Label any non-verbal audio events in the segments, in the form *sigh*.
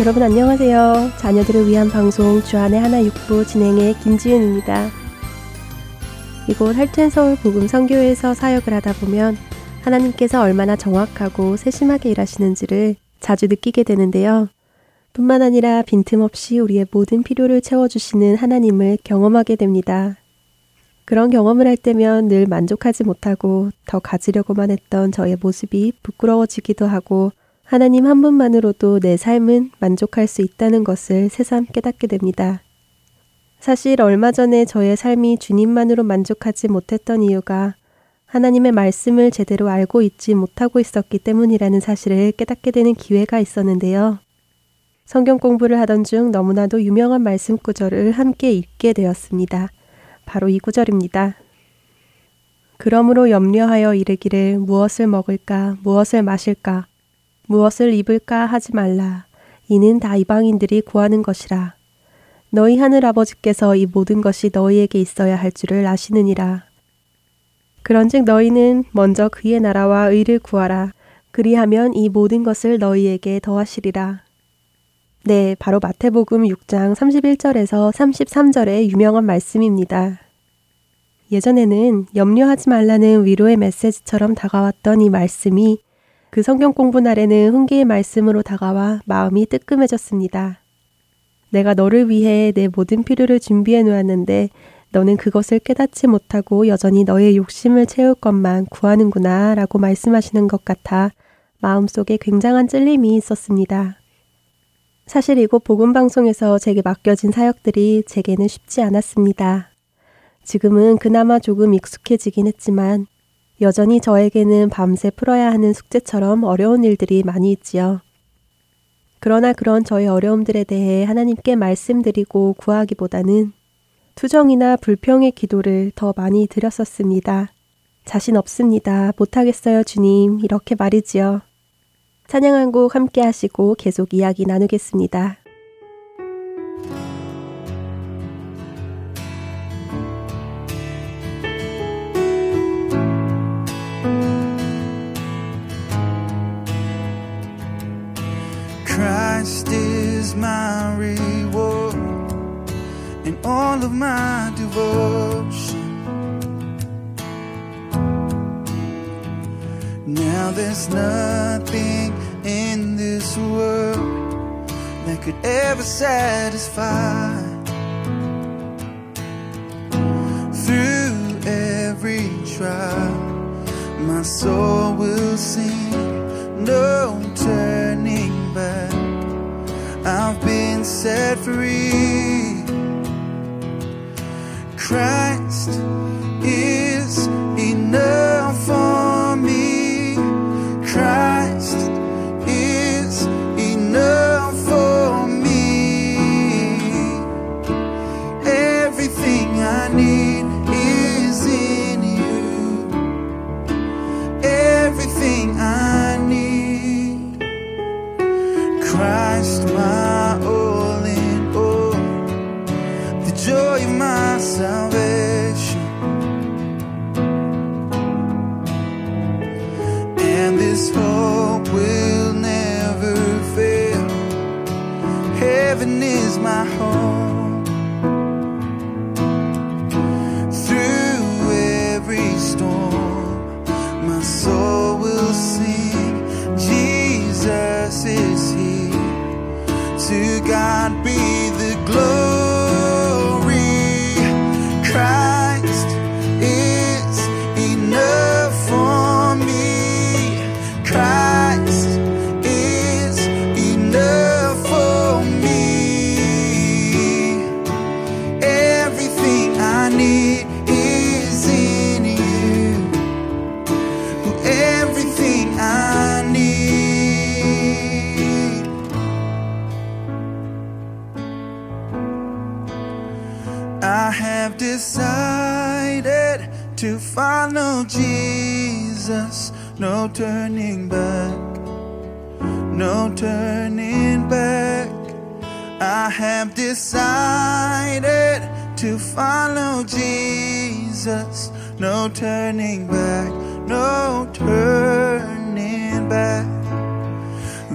여러분 안녕하세요. 자녀들을 위한 방송 주안의 하나 육부 진행의 김지은입니다. 이곳 할튼 서울 복음 선교회에서 사역을 하다 보면 하나님께서 얼마나 정확하고 세심하게 일하시는지를 자주 느끼게 되는데요. 뿐만 아니라 빈틈없이 우리의 모든 필요를 채워주시는 하나님을 경험하게 됩니다. 그런 경험을 할 때면 늘 만족하지 못하고 더 가지려고만 했던 저의 모습이 부끄러워지기도 하고 하나님 한 분만으로도 내 삶은 만족할 수 있다는 것을 새삼 깨닫게 됩니다. 사실 얼마 전에 저의 삶이 주님만으로 만족하지 못했던 이유가 하나님의 말씀을 제대로 알고 있지 못하고 있었기 때문이라는 사실을 깨닫게 되는 기회가 있었는데요. 성경 공부를 하던 중 너무나도 유명한 말씀 구절을 함께 읽게 되었습니다. 바로 이 구절입니다. 그러므로 염려하여 이르기를 무엇을 먹을까, 무엇을 마실까, 무엇을 입을까 하지 말라. 이는 다 이방인들이 구하는 것이라. 너희 하늘 아버지께서 이 모든 것이 너희에게 있어야 할 줄을 아시느니라. 그런즉 너희는 먼저 그의 나라와 의를 구하라. 그리하면 이 모든 것을 너희에게 더하시리라. 네, 바로 마태복음 6장 31절에서 33절의 유명한 말씀입니다. 예전에는 염려하지 말라는 위로의 메시지처럼 다가왔던 이 말씀이 그 성경 공부 날에는 훈계의 말씀으로 다가와 마음이 뜨끔해졌습니다. 내가 너를 위해 내 모든 필요를 준비해 놓았는데 너는 그것을 깨닫지 못하고 여전히 너의 욕심을 채울 것만 구하는구나 라고 말씀하시는 것 같아 마음속에 굉장한 찔림이 있었습니다. 사실 이곳 복음방송에서 제게 맡겨진 사역들이 제게는 쉽지 않았습니다. 지금은 그나마 조금 익숙해지긴 했지만 여전히 저에게는 밤새 풀어야 하는 숙제처럼 어려운 일들이 많이 있지요. 그러나 그런 저의 어려움들에 대해 하나님께 말씀드리고 구하기보다는 투정이나 불평의 기도를 더 많이 드렸었습니다. 자신 없습니다. 못하겠어요, 주님. 이렇게 말이지요. 찬양한 곡 함께 하시고 계속 이야기 나누겠습니다. Christ is my reward and all of my devotion. Now there's nothing in this world that could ever satisfy. Through every trial, my soul will sing, no turning back. I've been set free. Christ is enough for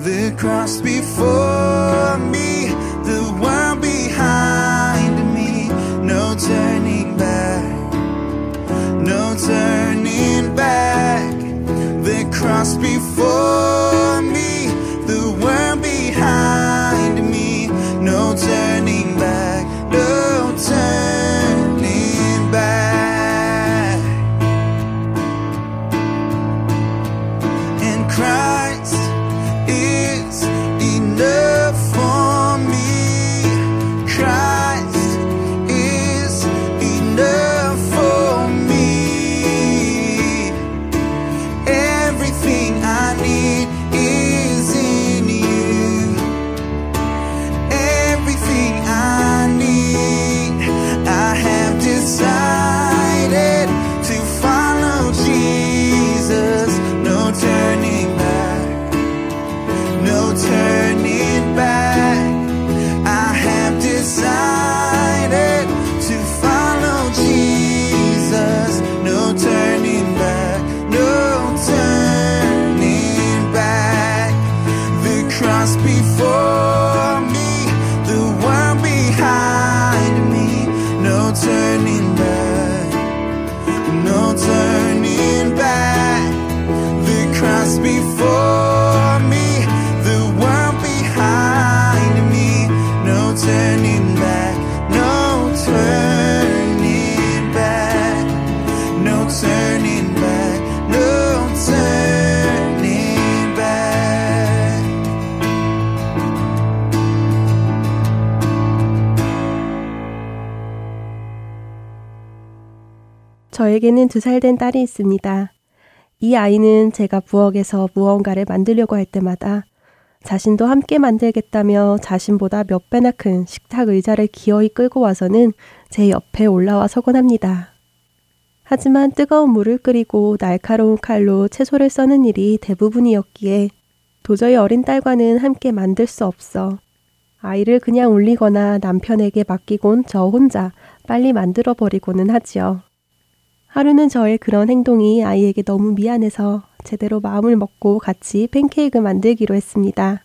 the cross before me, the world behind me, no turning back, no turning back, the cross before 저에게는 두 살 된 딸이 있습니다. 이 아이는 제가 부엌에서 무언가를 만들려고 할 때마다 자신도 함께 만들겠다며 자신보다 몇 배나 큰 식탁 의자를 기어이 끌고 와서는 제 옆에 올라와 서곤 합니다. 하지만 뜨거운 물을 끓이고 날카로운 칼로 채소를 써는 일이 대부분이었기에 도저히 어린 딸과는 함께 만들 수 없어 아이를 그냥 올리거나 남편에게 맡기곤 저 혼자 빨리 만들어 버리고는 하지요. 하루는 저의 그런 행동이 아이에게 너무 미안해서 제대로 마음을 먹고 같이 팬케이크 만들기로 했습니다.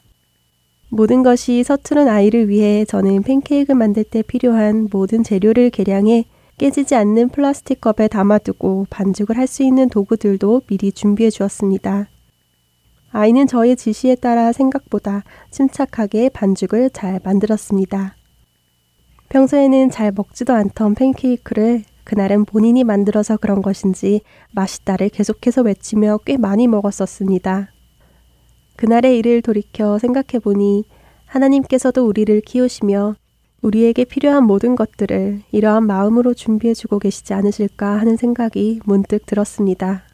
모든 것이 서투른 아이를 위해 저는 팬케이크 만들 때 필요한 모든 재료를 계량해 깨지지 않는 플라스틱 컵에 담아두고 반죽을 할 수 있는 도구들도 미리 준비해 주었습니다. 아이는 저의 지시에 따라 생각보다 침착하게 반죽을 잘 만들었습니다. 평소에는 잘 먹지도 않던 팬케이크를 그날은 본인이 만들어서 그런 것인지 맛있다를 계속해서 외치며 꽤 많이 먹었었습니다. 그날의 일을 돌이켜 생각해 보니 하나님께서도 우리를 키우시며 우리에게 필요한 모든 것들을 이러한 마음으로 준비해 주고 계시지 않으실까 하는 생각이 문득 들었습니다.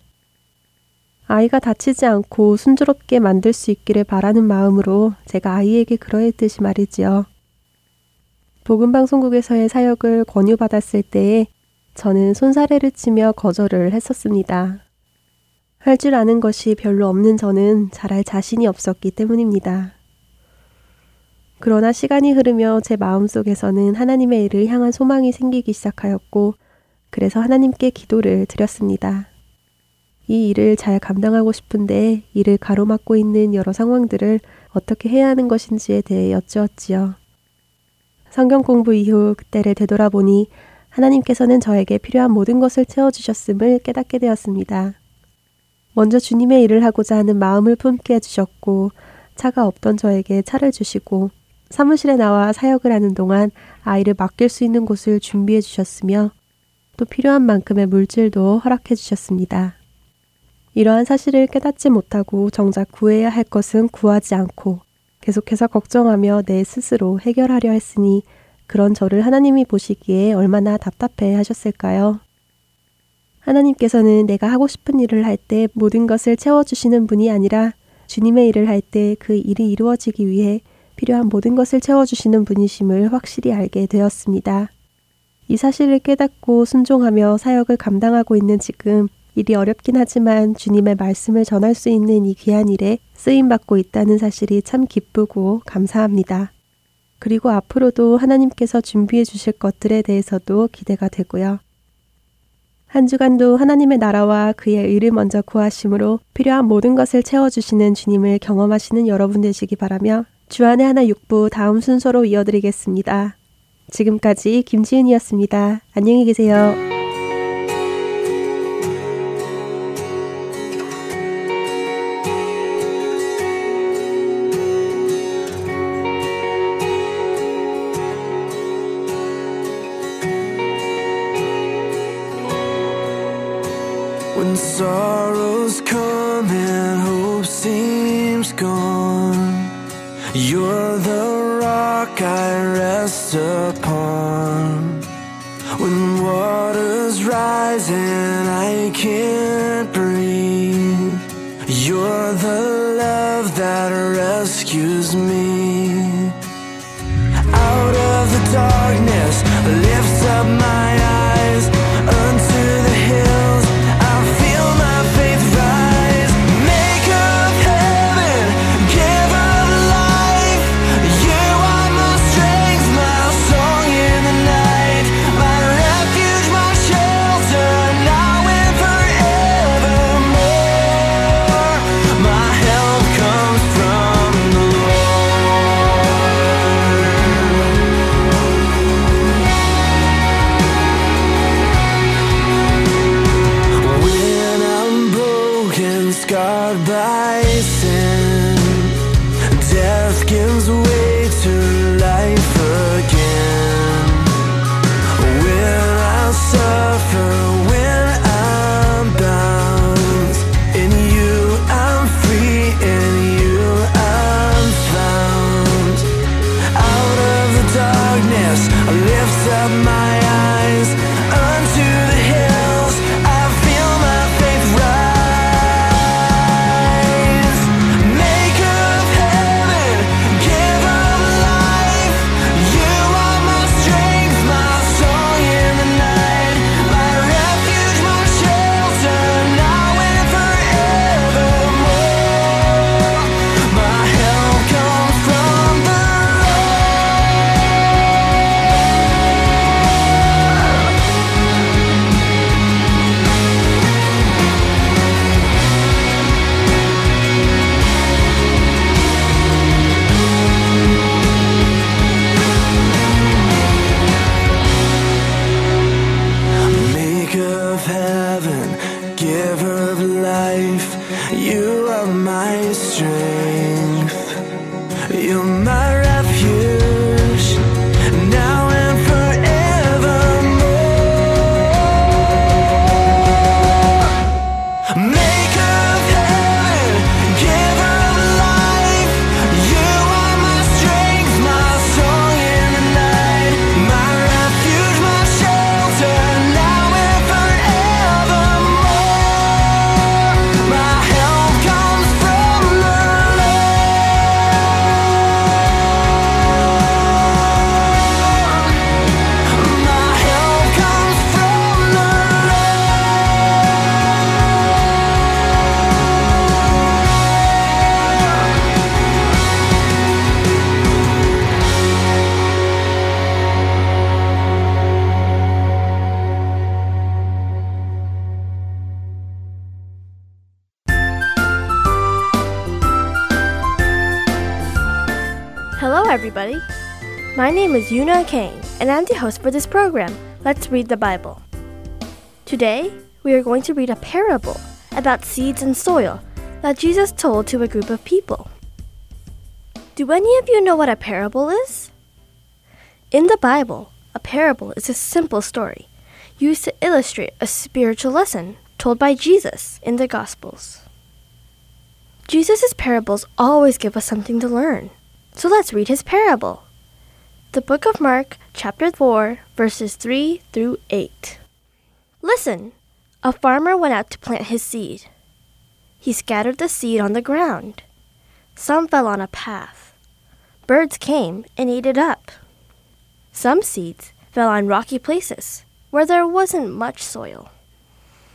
아이가 다치지 않고 순조롭게 만들 수 있기를 바라는 마음으로 제가 아이에게 그러했듯이 말이지요. 복음방송국에서의 사역을 권유받았을 때에 저는 손사래를 치며 거절을 했었습니다. 할 줄 아는 것이 별로 없는 저는 잘할 자신이 없었기 때문입니다. 그러나 시간이 흐르며 제 마음속에서는 하나님의 일을 향한 소망이 생기기 시작하였고, 그래서 하나님께 기도를 드렸습니다. 이 일을 잘 감당하고 싶은데 이를 가로막고 있는 여러 상황들을 어떻게 해야 하는 것인지에 대해 여쭈었지요. 성경 공부 이후 그때를 되돌아보니 하나님께서는 저에게 필요한 모든 것을 채워주셨음을 깨닫게 되었습니다. 먼저 주님의 일을 하고자 하는 마음을 품게 해주셨고, 차가 없던 저에게 차를 주시고, 사무실에 나와 사역을 하는 동안 아이를 맡길 수 있는 곳을 준비해 주셨으며, 또 필요한 만큼의 물질도 허락해 주셨습니다. 이러한 사실을 깨닫지 못하고 정작 구해야 할 것은 구하지 않고 계속해서 걱정하며 내 스스로 해결하려 했으니 그런 저를 하나님이 보시기에 얼마나 답답해 하셨을까요? 하나님께서는 내가 하고 싶은 일을 할 때 모든 것을 채워주시는 분이 아니라 주님의 일을 할 때 그 일이 이루어지기 위해 필요한 모든 것을 채워주시는 분이심을 확실히 알게 되었습니다. 이 사실을 깨닫고 순종하며 사역을 감당하고 있는 지금 일이 어렵긴 하지만 주님의 말씀을 전할 수 있는 이 귀한 일에 쓰임받고 있다는 사실이 참 기쁘고 감사합니다. 그리고 앞으로도 하나님께서 준비해 주실 것들에 대해서도 기대가 되고요. 한 주간도 하나님의 나라와 그의 의를 먼저 구하심으로 필요한 모든 것을 채워주시는 주님을 경험하시는 여러분 되시기 바라며 주안의 하나 육부 다음 순서로 이어드리겠습니다. 지금까지 김지은이었습니다. 안녕히 계세요. My name is Yuna Kane, and I'm the host for this program. Let's read the Bible. Today, we are going to read a parable about seeds and soil that Jesus told to a group of people. Do any of you know what a parable is? In the Bible, a parable is a simple story used to illustrate a spiritual lesson told by Jesus in the Gospels. Jesus' parables always give us something to learn. So let's read his parable. The book of Mark, chapter 4, verses 3 through 8. Listen! A farmer went out to plant his seed. He scattered the seed on the ground. Some fell on a path. Birds came and ate it up. Some seeds fell on rocky places where there wasn't much soil.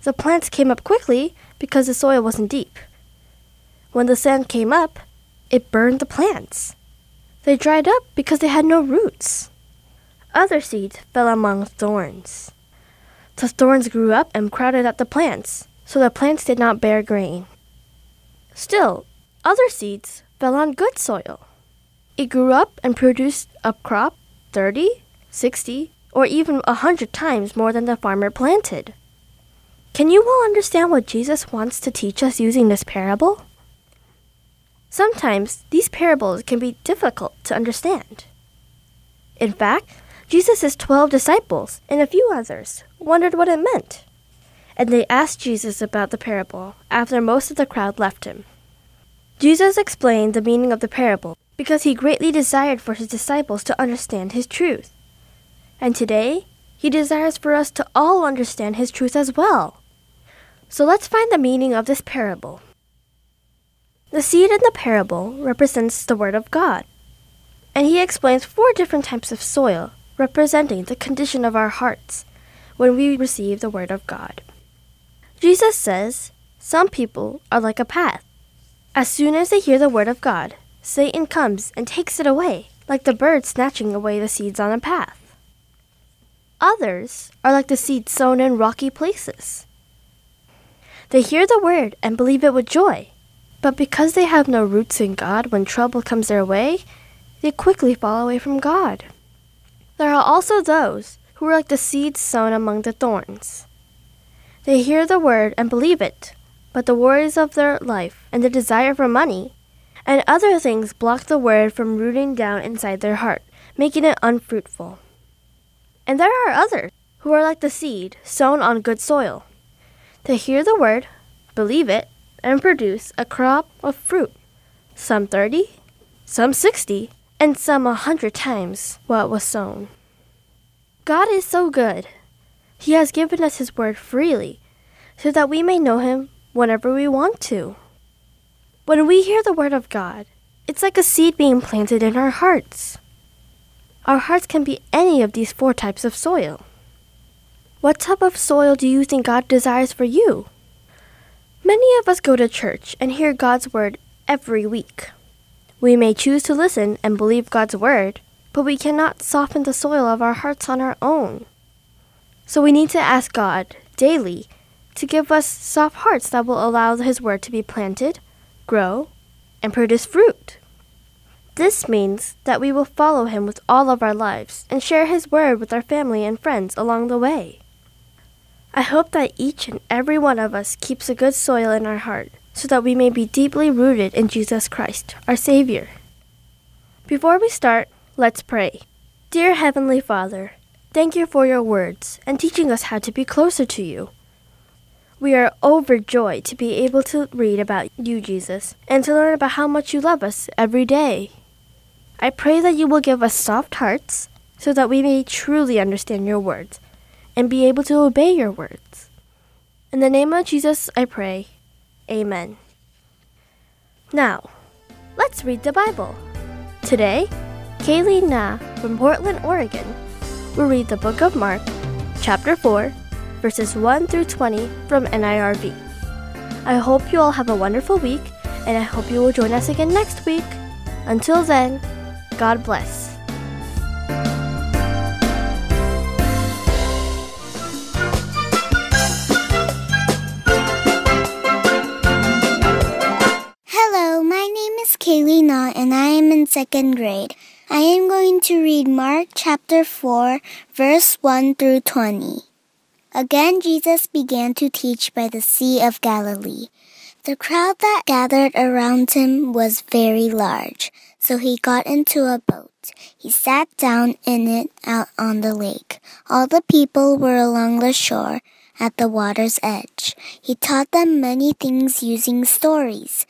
The plants came up quickly because the soil wasn't deep. When the sun came up, it burned the plants. They dried up because they had no roots. Other seeds fell among thorns. The thorns grew up and crowded out the plants, so the plants did not bear grain. Still, other seeds fell on good soil. It grew up and produced a crop 30, 60, or even a hundred times more than the farmer planted. Can you all understand what Jesus wants to teach us using this parable? Sometimes these parables can be difficult to understand. In fact, Jesus' twelve disciples and a few others wondered what it meant, and they asked Jesus about the parable after most of the crowd left him. Jesus explained the meaning of the parable because he greatly desired for his disciples to understand his truth. And today, he desires for us to all understand his truth as well. So let's find the meaning of this parable. The seed in the parable represents the Word of God, and he explains four different types of soil representing the condition of our hearts when we receive the Word of God. Jesus says some people are like a path. As soon as they hear the Word of God, Satan comes and takes it away, like the bird snatching away the seeds on a path. Others are like the seeds sown in rocky places. They hear the Word and believe it with joy but because they have no roots in God, when trouble comes their way, they quickly fall away from God. There are also those who are like the seeds sown among the thorns. They hear the word and believe it, but the worries of their life and the desire for money and other things block the word from rooting down inside their heart, making it unfruitful. And there are others who are like the seed sown on good soil. They hear the word, believe it, and produce a crop of fruit, some 30, some 60, and some a hundred times what was sown. God is so good. He has given us His word freely so that we may know Him whenever we want to. When we hear the word of God, it's like a seed being planted in our hearts. Our hearts can be any of these four types of soil. What type of soil do you think God desires for you? Many of us go to church and hear God's word every week. We may choose to listen and believe God's word, but we cannot soften the soil of our hearts on our own. So we need to ask God daily to give us soft hearts that will allow His word to be planted, grow, and produce fruit. This means that we will follow Him with all of our lives and share His word with our family and friends along the way. I hope that each and every one of us keeps a good soil in our heart so that we may be deeply rooted in Jesus Christ, our Savior. Before we start, let's pray. Dear Heavenly Father, thank you for your words and teaching us how to be closer to you. We are overjoyed to be able to read about you, Jesus, and to learn about how much you love us every day. I pray that you will give us soft hearts so that we may truly understand your words and be able to obey your words. In the name of Jesus, I pray. Amen. Now, let's read the Bible. Today, Kaylee Na from Portland, Oregon, will read the book of Mark, chapter 4, verses 1 through 20 from NIRV. I hope you all have a wonderful week, and I hope you will join us again next week. Until then, God bless. Second grade. I am going to read Mark chapter 4, verse 1 through 20. Again, Jesus began to teach by the Sea of Galilee. The crowd that gathered around him was very large, so he got into a boat. He sat down in it out on the lake. All the people were along the shore at the water's edge. He taught them many things using stories.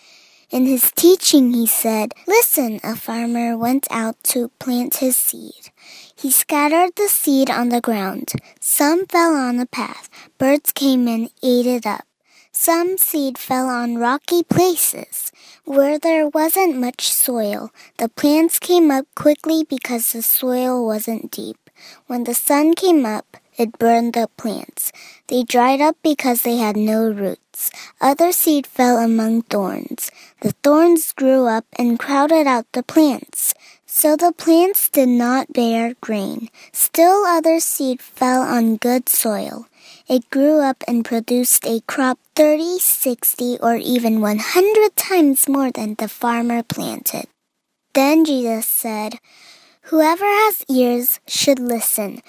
In his teaching, he said, Listen, a farmer went out to plant his seed. He scattered the seed on the ground. Some fell on the path. Birds came and ate it up. Some seed fell on rocky places. Where there wasn't much soil, the plants came up quickly because the soil wasn't deep. When the sun came up, it burned the plants. They dried up because they had no roots. Other seed fell among thorns. The thorns grew up and crowded out the plants. So the plants did not bear grain. Still other seed fell on good soil. It grew up and produced a crop 30, 60, or even 100 times more than the farmer planted. Then Jesus said, Whoever has ears should listen.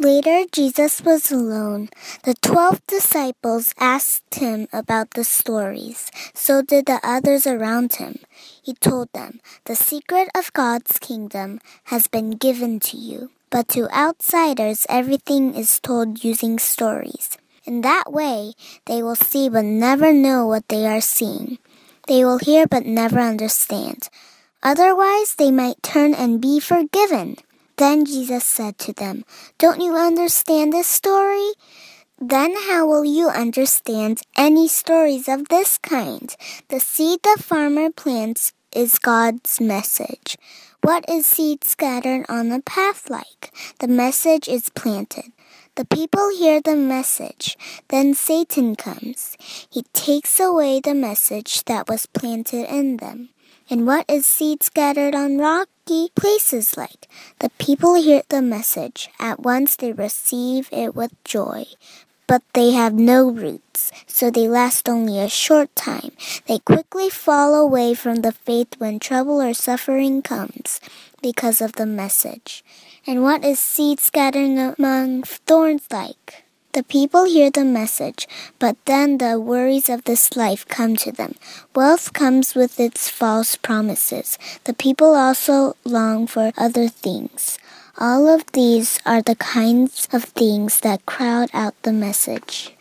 Later, Jesus was alone. The twelve disciples asked him about the stories. So did the others around him. He told them, The secret of God's kingdom has been given to you. But to outsiders, everything is told using stories. In that way, they will see but never know what they are seeing. They will hear but never understand. Otherwise, they might turn and be forgiven. Then Jesus said to them, Don't you understand this story? Then how will you understand any stories of this kind? The seed the farmer plants is God's message. What is seed scattered on the path like? The message is planted. The people hear the message. Then Satan comes. He takes away the message that was planted in them. And what is seed scattered on rocky places like? The people hear the message. At once they receive it with joy. But they have no roots, so they last only a short time. They quickly fall away from the faith when trouble or suffering comes because of the message. And what is seed scattered among thorns like? The people hear the message, but then the worries of this life come to them. Wealth comes with its false promises. The people also long for other things. All of these are the kinds of things that crowd out the message.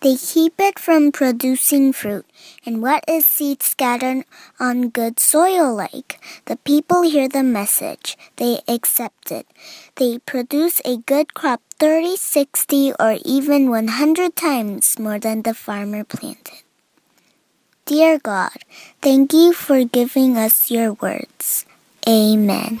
They keep it from producing fruit. And what is seed scattered on good soil like? The people hear the message. They accept it. They produce a good crop 30, 60, or even 100 times more than the farmer planted. Dear God, thank you for giving us your words. Amen.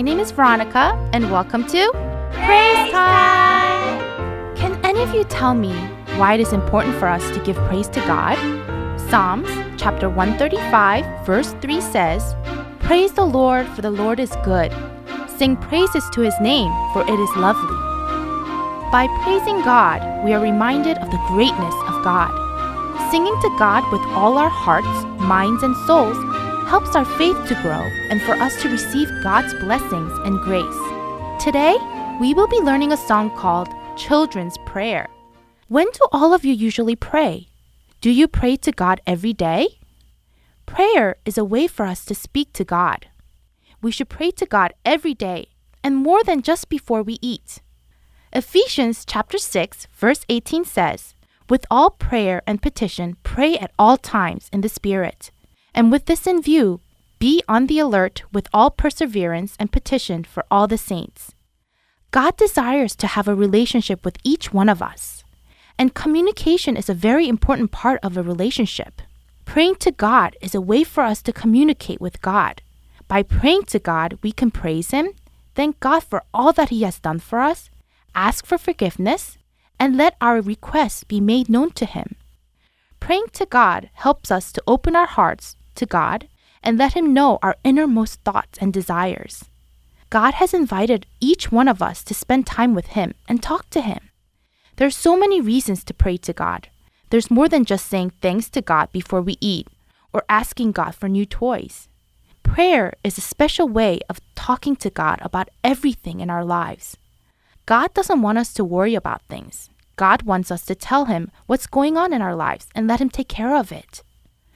My name is Veronica, and welcome to Praise Time! Can any of you tell me why it is important for us to give praise to God? Psalms chapter 135, verse 3 says, Praise the Lord, for the Lord is good. Sing praises to his name, for it is lovely. By praising God, we are reminded of the greatness of God. Singing to God with all our hearts, minds, and souls helps our faith to grow and for us to receive God's blessings and grace. Today, we will be learning a song called Children's Prayer. When do all of you usually pray? Do you pray to God every day? Prayer is a way for us to speak to God. We should pray to God every day and more than just before we eat. Ephesians chapter 6 verse 18 says, "With all prayer and petition pray at all times in the spirit." And with this in view, be on the alert with all perseverance and petition for all the saints. God desires to have a relationship with each one of us. And communication is a very important part of a relationship. Praying to God is a way for us to communicate with God. By praying to God, we can praise Him, thank God for all that He has done for us, ask for forgiveness, and let our requests be made known to Him. Praying to God helps us to open our hearts to God and let Him know our innermost thoughts and desires. God has invited each one of us to spend time with Him and talk to Him. There's so many reasons to pray to God. There's more than just saying thanks to God before we eat or asking God for new toys. Prayer is a special way of talking to God about everything in our lives. God doesn't want us to worry about things. God wants us to tell Him what's going on in our lives and let Him take care of it.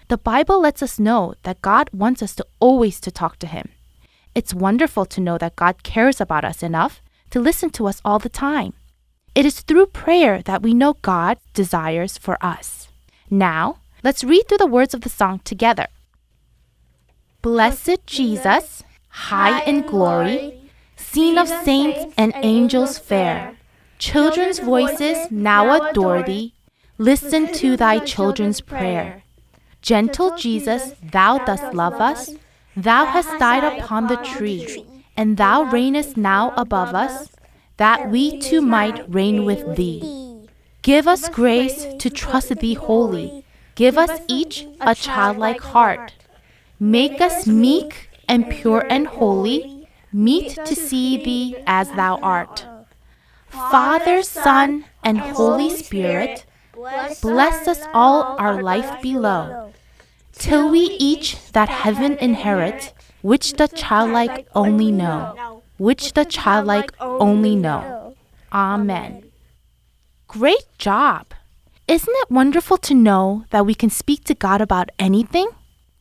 The Bible lets us know that God wants us to always to talk to Him. It's wonderful to know that God cares about us enough to listen to us all the time. It is through prayer that we know God desires for us. Now, let's read through the words of the song together. Blessed Jesus, high in glory, seen of saints and angels fair, children's voices now adore thee. Listen to thy children's prayer. Gentle Jesus, thou dost love us. Thou hast died upon the tree, and thou reignest now above us, that we too might reign with thee. Give us grace to trust thee wholly. Give us each a childlike heart. Make us meek and pure and holy, meet to see thee as thou art. Father, Son, and Holy Spirit, bless us all our life below, till we each that heaven inherit, which the childlike only know, which the childlike only know. Amen. Great job! Isn't it wonderful to know that we can speak to God about anything?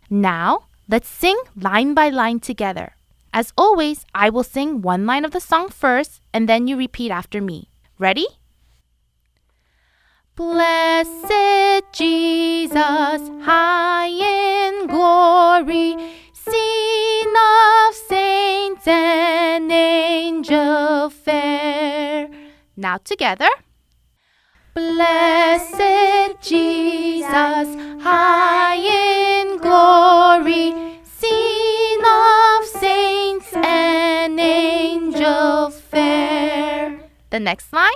Now, let's sing line by line together. As always, I will sing one line of the song first, and then you repeat after me. Ready? Blessed Jesus, high in glory, seen of saints and angel fair. Now together. Blessed Jesus, high in glory, seen of saints and angel fair. The next line.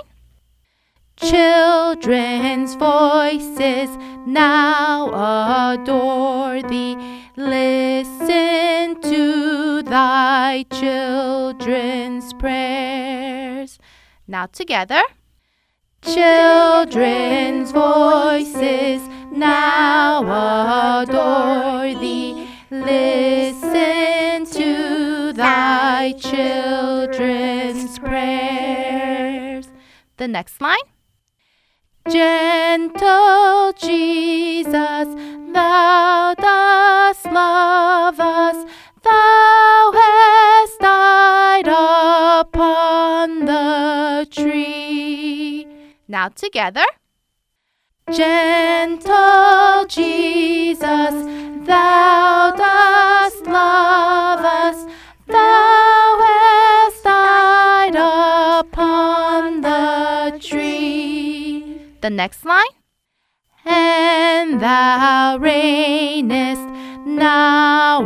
Children's voices now adore thee. Listen to thy children's prayers. Now together. Children's voices now adore thee. Listen to thy children's prayers. The next line. Gentle Jesus, thou dost love us, thou hast died upon the tree. Now together. Gentle Jesus, thou dost love us, thou The next line. And thou reignest now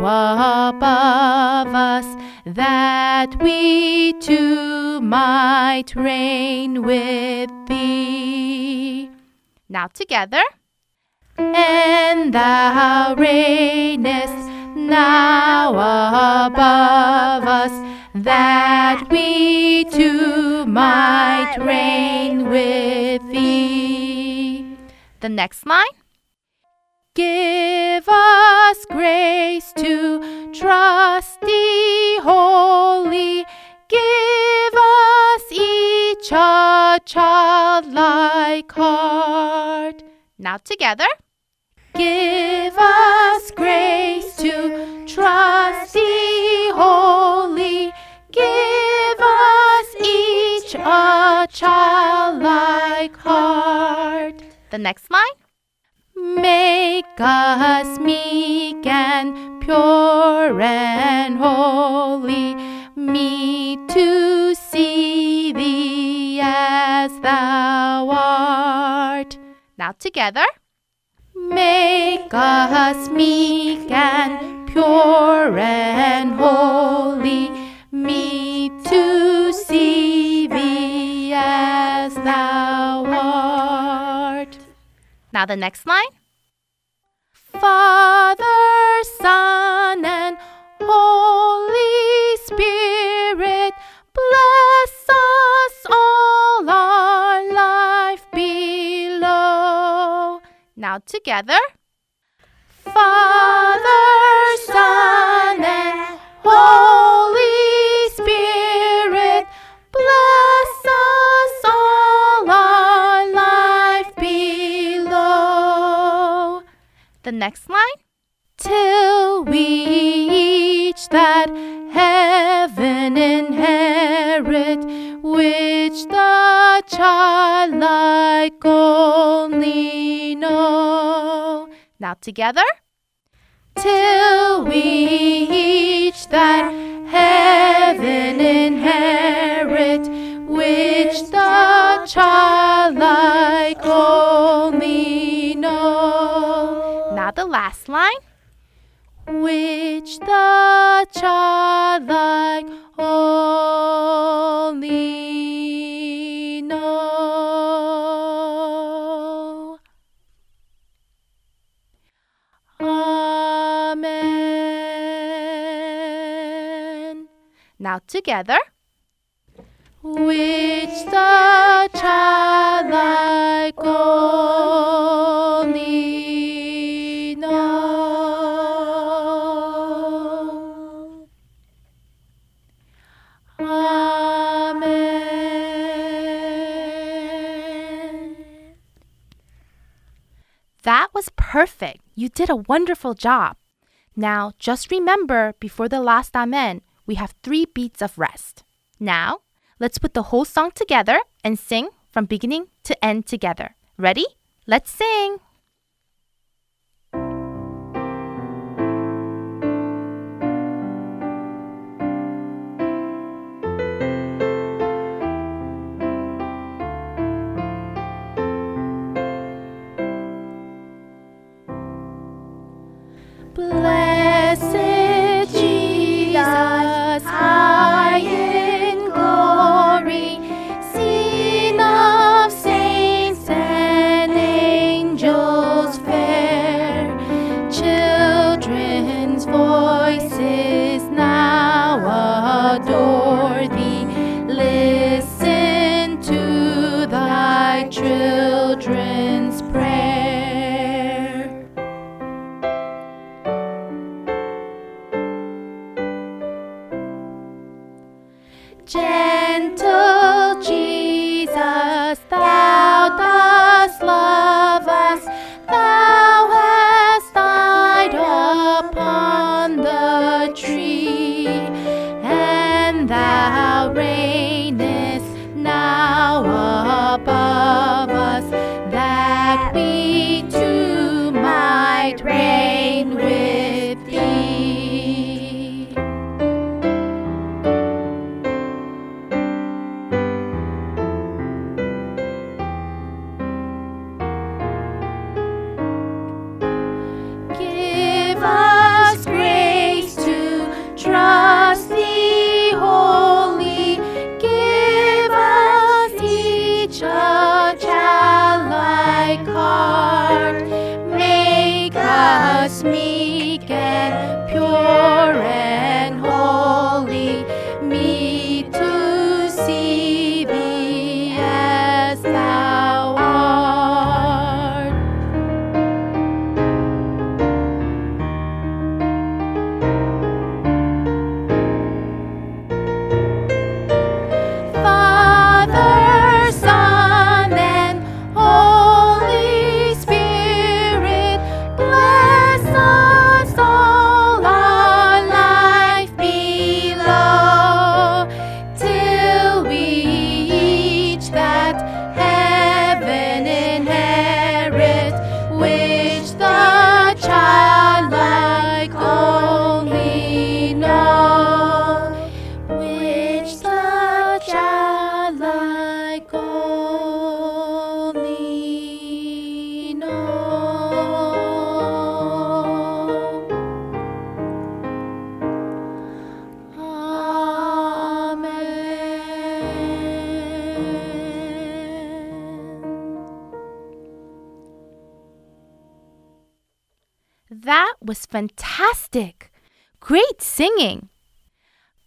above us, that we too might reign with thee. Now together. And thou reignest now above us, that we too might reign with thee. The next line. Give us grace to trust thee wholly. Give us each a childlike heart. Now together. Give a childlike heart. The next line. Make us meek and pure and holy, me to see thee as thou art. Now together. Make us meek and pure and holy, me to see as thou art. Now the next line. Father, Son, and Holy Spirit, bless us all our life below. Now together. Father, Son, and Holy The next line. Till we each that heaven inherit, which the childlike only know. Now together. Till we last line. Which the childlike only know. Amen. Now together. Which the childlike only perfect. You did a wonderful job. Now, just remember before the last Amen, we have three beats of rest. Now, let's put the whole song together and sing from beginning to end together. Ready? Let's sing.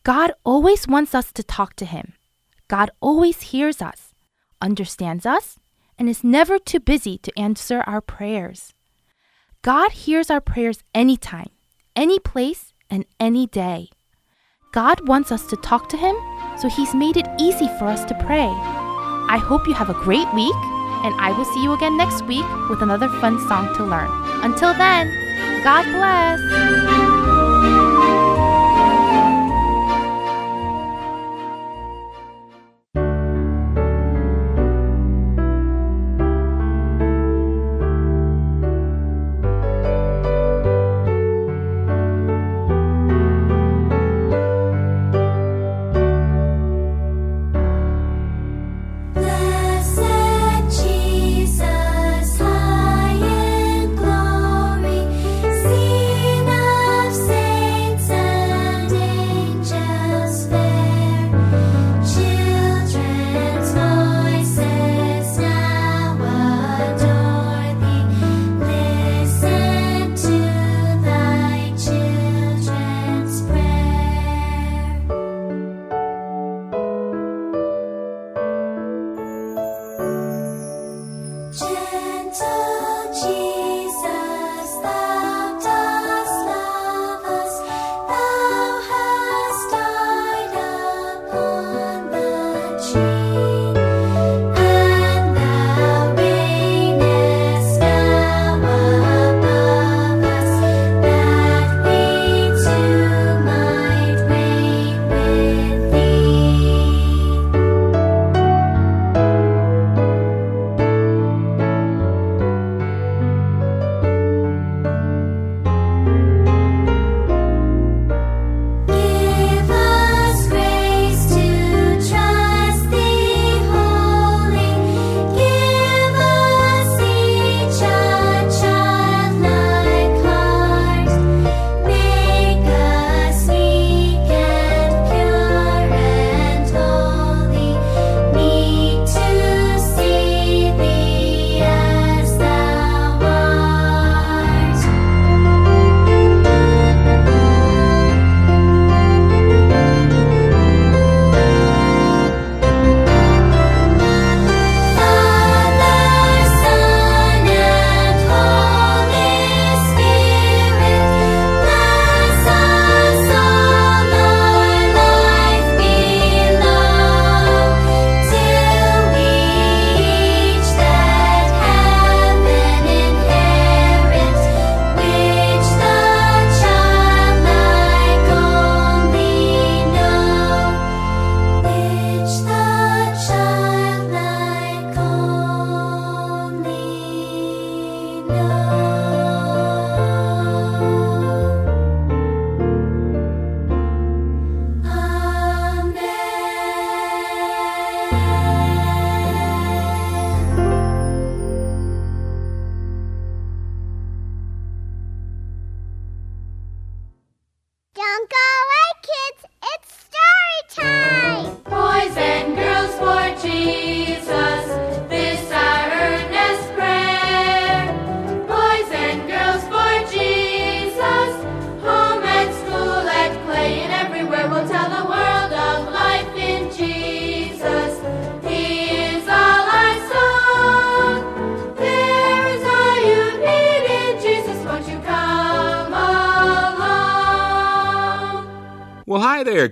God always wants us to talk to Him. God always hears us, understands us, and is never too busy to answer our prayers. God hears our prayers anytime, any place, and any day. God wants us to talk to Him, so He's made it easy for us to pray. I hope you have a great week, and I will see you again next week with another fun song to learn. Until then, God bless.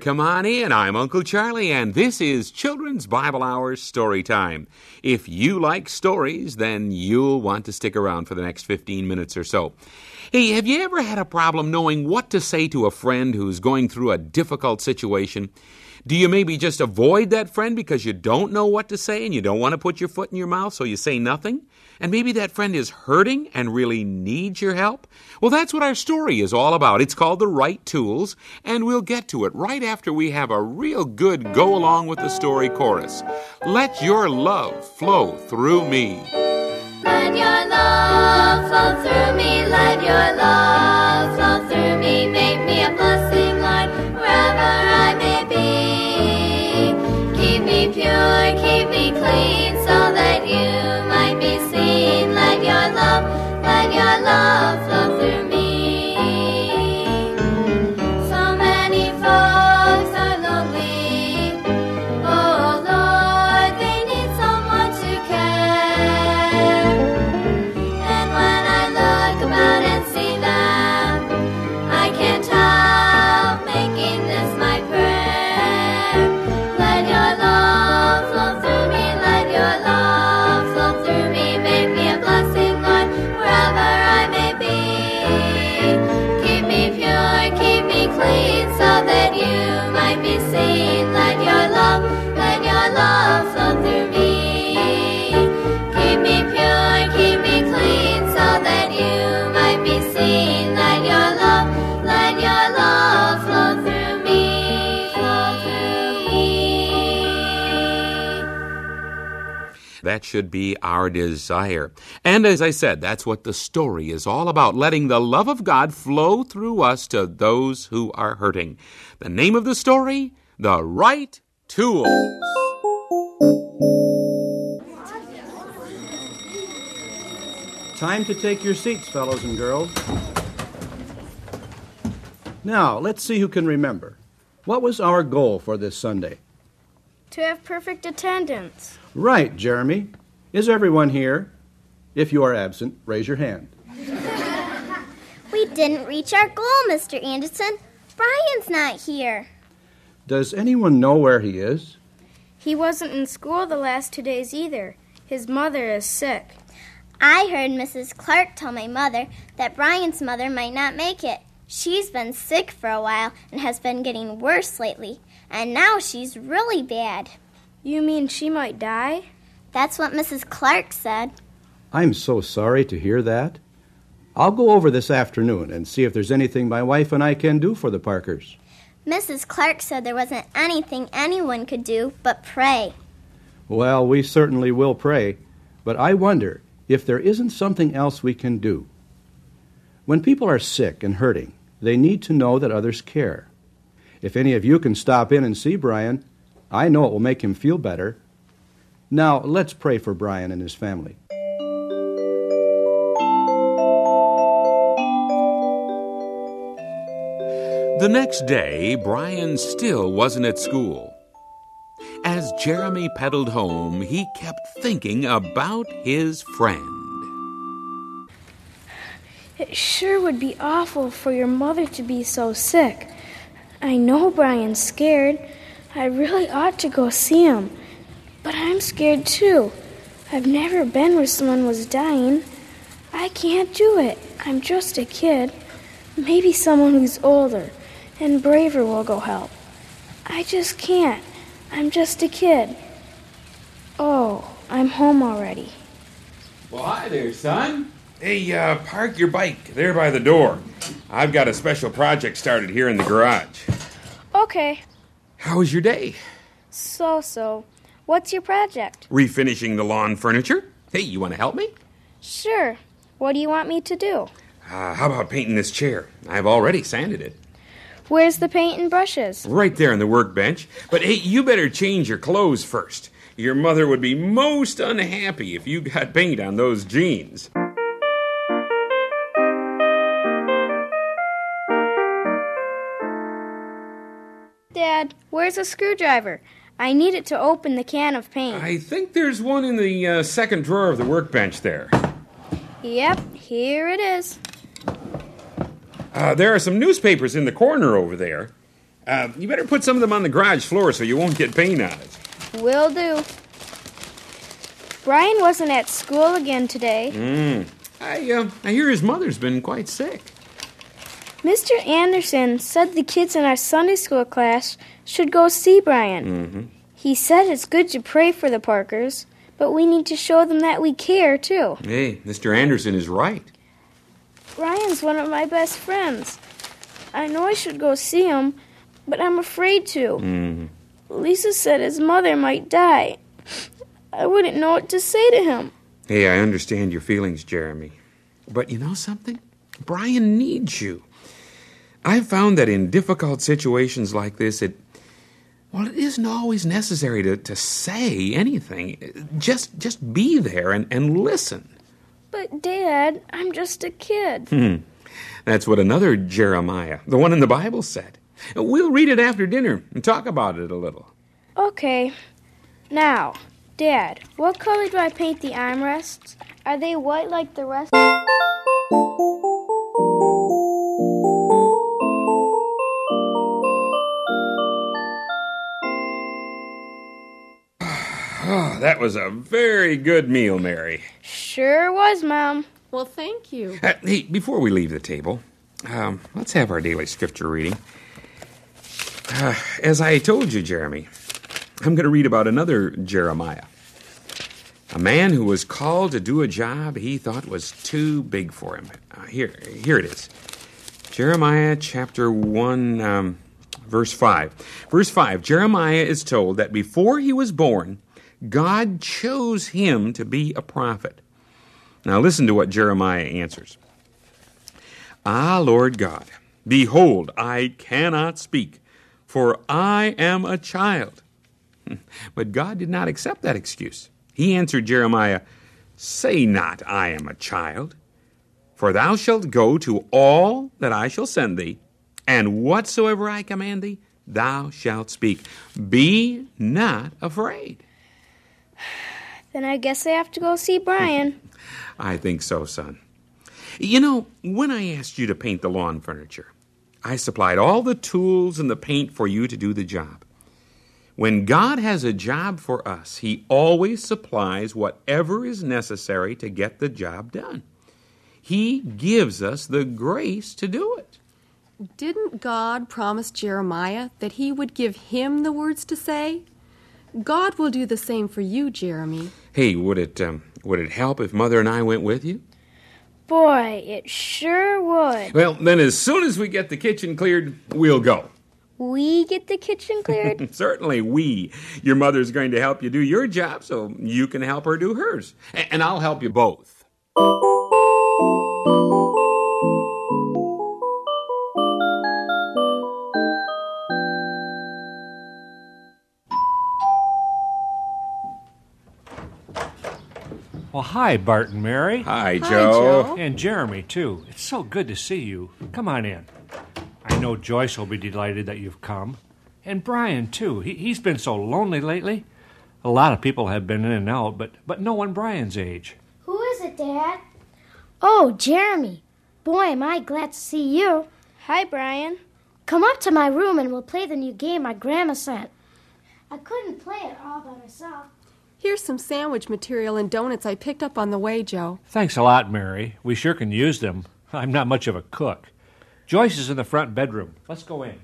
Come on in. I'm Uncle Charlie, and this is Children's Bible Hour Story Time. If you like stories, then you'll want to stick around for the next 15 minutes or so. Hey, have you ever had a problem knowing what to say to a friend who's going through a difficult situation? Do you maybe just avoid that friend because you don't know what to say and you don't want to put your foot in your mouth, so you say nothing? And maybe that friend is hurting and really needs your help? Well, that's what our story is all about. It's called The Right Tools, and we'll get to it right after we have a real good go along with the story chorus. Let your love flow through me. Let your love flow through me. Let your love flow through me. Make me a blessing, Lord, wherever I may be. Clean, so that you might be seen. Let your love, let your love flow That should be our desire. And as I said, that's what the story is all about letting the love of God flow through us to those who are hurting. The name of the story? The Right Tools. Time to take your seats, fellows and girls. Now, let's see who can remember. What was our goal for this Sunday? To have perfect attendance. Right, Jeremy. Is everyone here? If you are absent, raise your hand. *laughs* We didn't reach our goal, Mr. Anderson. Brian's not here. Does anyone know where he is? He wasn't in school the last two days either. His mother is sick. I heard Mrs. Clark tell my mother that Brian's mother might not make it. She's been sick for a while and has been getting worse lately, and now she's really bad. You mean she might die? That's what Mrs. Clark said. I'm so sorry to hear that. I'll go over this afternoon and see if there's anything my wife and I can do for the Parkers. Mrs. Clark said there wasn't anything anyone could do but pray. Well, we certainly will pray, but I wonder if there isn't something else we can do. When people are sick and hurting, they need to know that others care. If any of you can stop in and see Brian, I know it will make him feel better. Now, let's pray for Brian and his family. The next day, Brian still wasn't at school. As Jeremy pedaled home, he kept thinking about his friend. It sure would be awful for your mother to be so sick. I know Brian's scared. I really ought to go see him. But I'm scared too. I've never been where someone was dying. I can't do it. I'm just a kid. Maybe someone who's older and braver will go help. I just can't. I'm just a kid. Oh, I'm home already. Well, hi there, son. Hey, uh, park your bike there by the door. I've got a special project started here in the garage. Okay, How was your day? so so. What's your project? Refinishing the lawn furniture? Hey, you want to help me? Sure. What do you want me to do? Uh, how about painting this chair? I've already sanded it. Where's the paint and brushes? Right there on the workbench. But hey, you better change your clothes first. Your mother would be most unhappy if you got paint on those jeans. Dad, where's a screwdriver? I need it to open the can of paint. I think there's one in the uh, second drawer of the workbench there. Yep, here it is. Uh, there are some newspapers in the corner over there. Uh, you better put some of them on the garage floor so you won't get paint on it. Will do. Brian wasn't at school again today. Mm. I, uh, I hear his mother's been quite sick. Mr. Anderson said the kids in our Sunday school class should go see Brian. Mm-hmm. He said it's good to pray for the Parkers, but we need to show them that we care too. Hey, Mr. Anderson is right. Brian's one of my best friends. I know I should go see him, but I'm afraid to. Mm. Lisa said his mother might die. I wouldn't know what to say to him. Hey, I understand your feelings, Jeremy. But you know something? Brian needs you. I've found that in difficult situations like this, it well, it isn't always necessary to, to say anything. Just just be there and, and listen. But, Dad, I'm just a kid. Hmm. That's what another Jeremiah, the one in the Bible, said. We'll read it after dinner and talk about it a little. Okay. Now, Dad, what color do I paint the armrests? Are they white like the rest? Oh, that was a very good meal, Mary. Sure was, Mom. Well, thank you. Uh, hey, before we leave the table, um, let's have our daily scripture reading. Uh, as I told you, Jeremy, I'm going to read about another Jeremiah. A man who was called to do a job he thought was too big for him. Uh, here, here it is. Jeremiah chapter 1, um, verse 5. Verse 5 Jeremiah is told that before he was born, God chose him to be a prophet. Now listen to what Jeremiah answers. Ah, Lord God, behold, I cannot speak, for I am a child. *laughs* But God did not accept that excuse. He answered Jeremiah, Say not, I am a child, for thou shalt go to all that I shall send thee, and whatsoever I command thee, thou shalt speak. Be not afraid. Then I guess I have to go see Brian. *laughs* I think so, son. You know, when I asked you to paint the lawn furniture, I supplied all the tools and the paint for you to do the job. When God has a job for us, He always supplies whatever is necessary to get the job done. He gives us the grace to do it. Didn't God promise Jeremiah that he would give him the words to say? God will do the same for you, Jeremy. Hey, would it um, would it help if Mother and I went with you? Boy, it sure would. Well, then as soon as we get the kitchen cleared, we'll go. We get the kitchen cleared? *laughs* Certainly, we. Your mother's going to help you do your job so you can help her do hers. A- And I'll help you both. Well, hi, Bart and Mary. Hi, Hi, Joe. Joe. And Jeremy, too. It's so good to see you. Come on in. I know Joyce will be delighted that you've come. And Brian, too. He, he's been so lonely lately. A lot of people have been in and out, but, but no one Brian's age. Who is it, Dad? Oh, Jeremy. Boy, am I glad to see you. Hi, Brian. Come up to my room and we'll play the new game my grandma sent. I couldn't play it all by myself. Here's some sandwich material and donuts I picked up on the way, Joe. Thanks a lot, Mary. We sure can use them. *laughs* I'm not much of a cook. Joyce is in the front bedroom. Let's go in.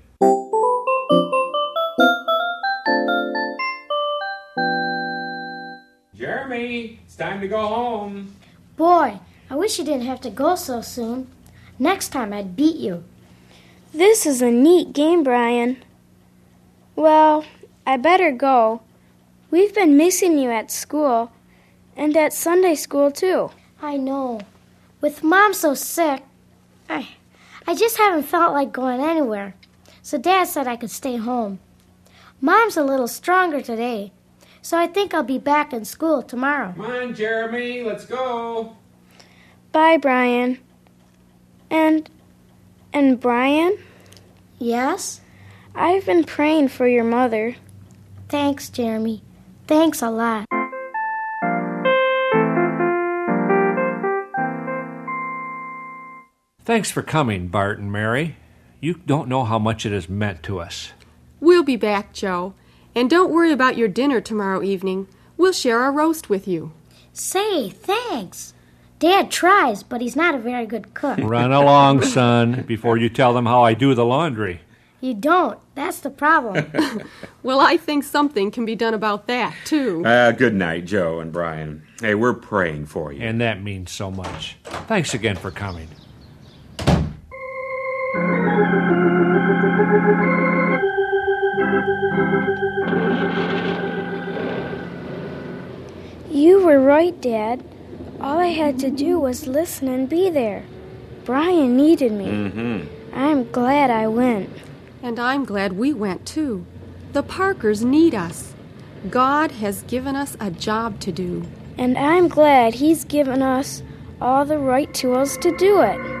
Jeremy, it's time to go home. Boy, I wish you didn't have to go so soon. Next time I'd beat you. This is a neat game, Brian. Well, I better go. We've been missing you at school and at Sunday school, too. I know. With Mom so sick, I, I just haven't felt like going anywhere. So Dad said I could stay home. Mom's a little stronger today, so I think I'll be back in school tomorrow. Come on, Jeremy, let's go. Bye, Brian. And. and Brian? Yes? I've been praying for your mother. Thanks, Jeremy. Thanks a lot. Thanks for coming, Bart and Mary. You don't know how much it has meant to us. We'll be back, Joe. And don't worry about your dinner tomorrow evening. We'll share our roast with you. Say, thanks. Dad tries, but he's not a very good cook. Run along, son, before you tell them how I do the laundry. You don't. That's the problem. *laughs* Well, I think something can be done about that, too. Uh, good night, Joe and Brian. Hey, we're praying for you. And that means so much. Thanks again for coming. You were right, Dad. All I had to do was listen and be there. Brian needed me. Mm-hmm. I'm glad I went. And I'm glad we went, too. The Parkers need us. God has given us a job to do. And I'm glad he's given us all the right tools to do it.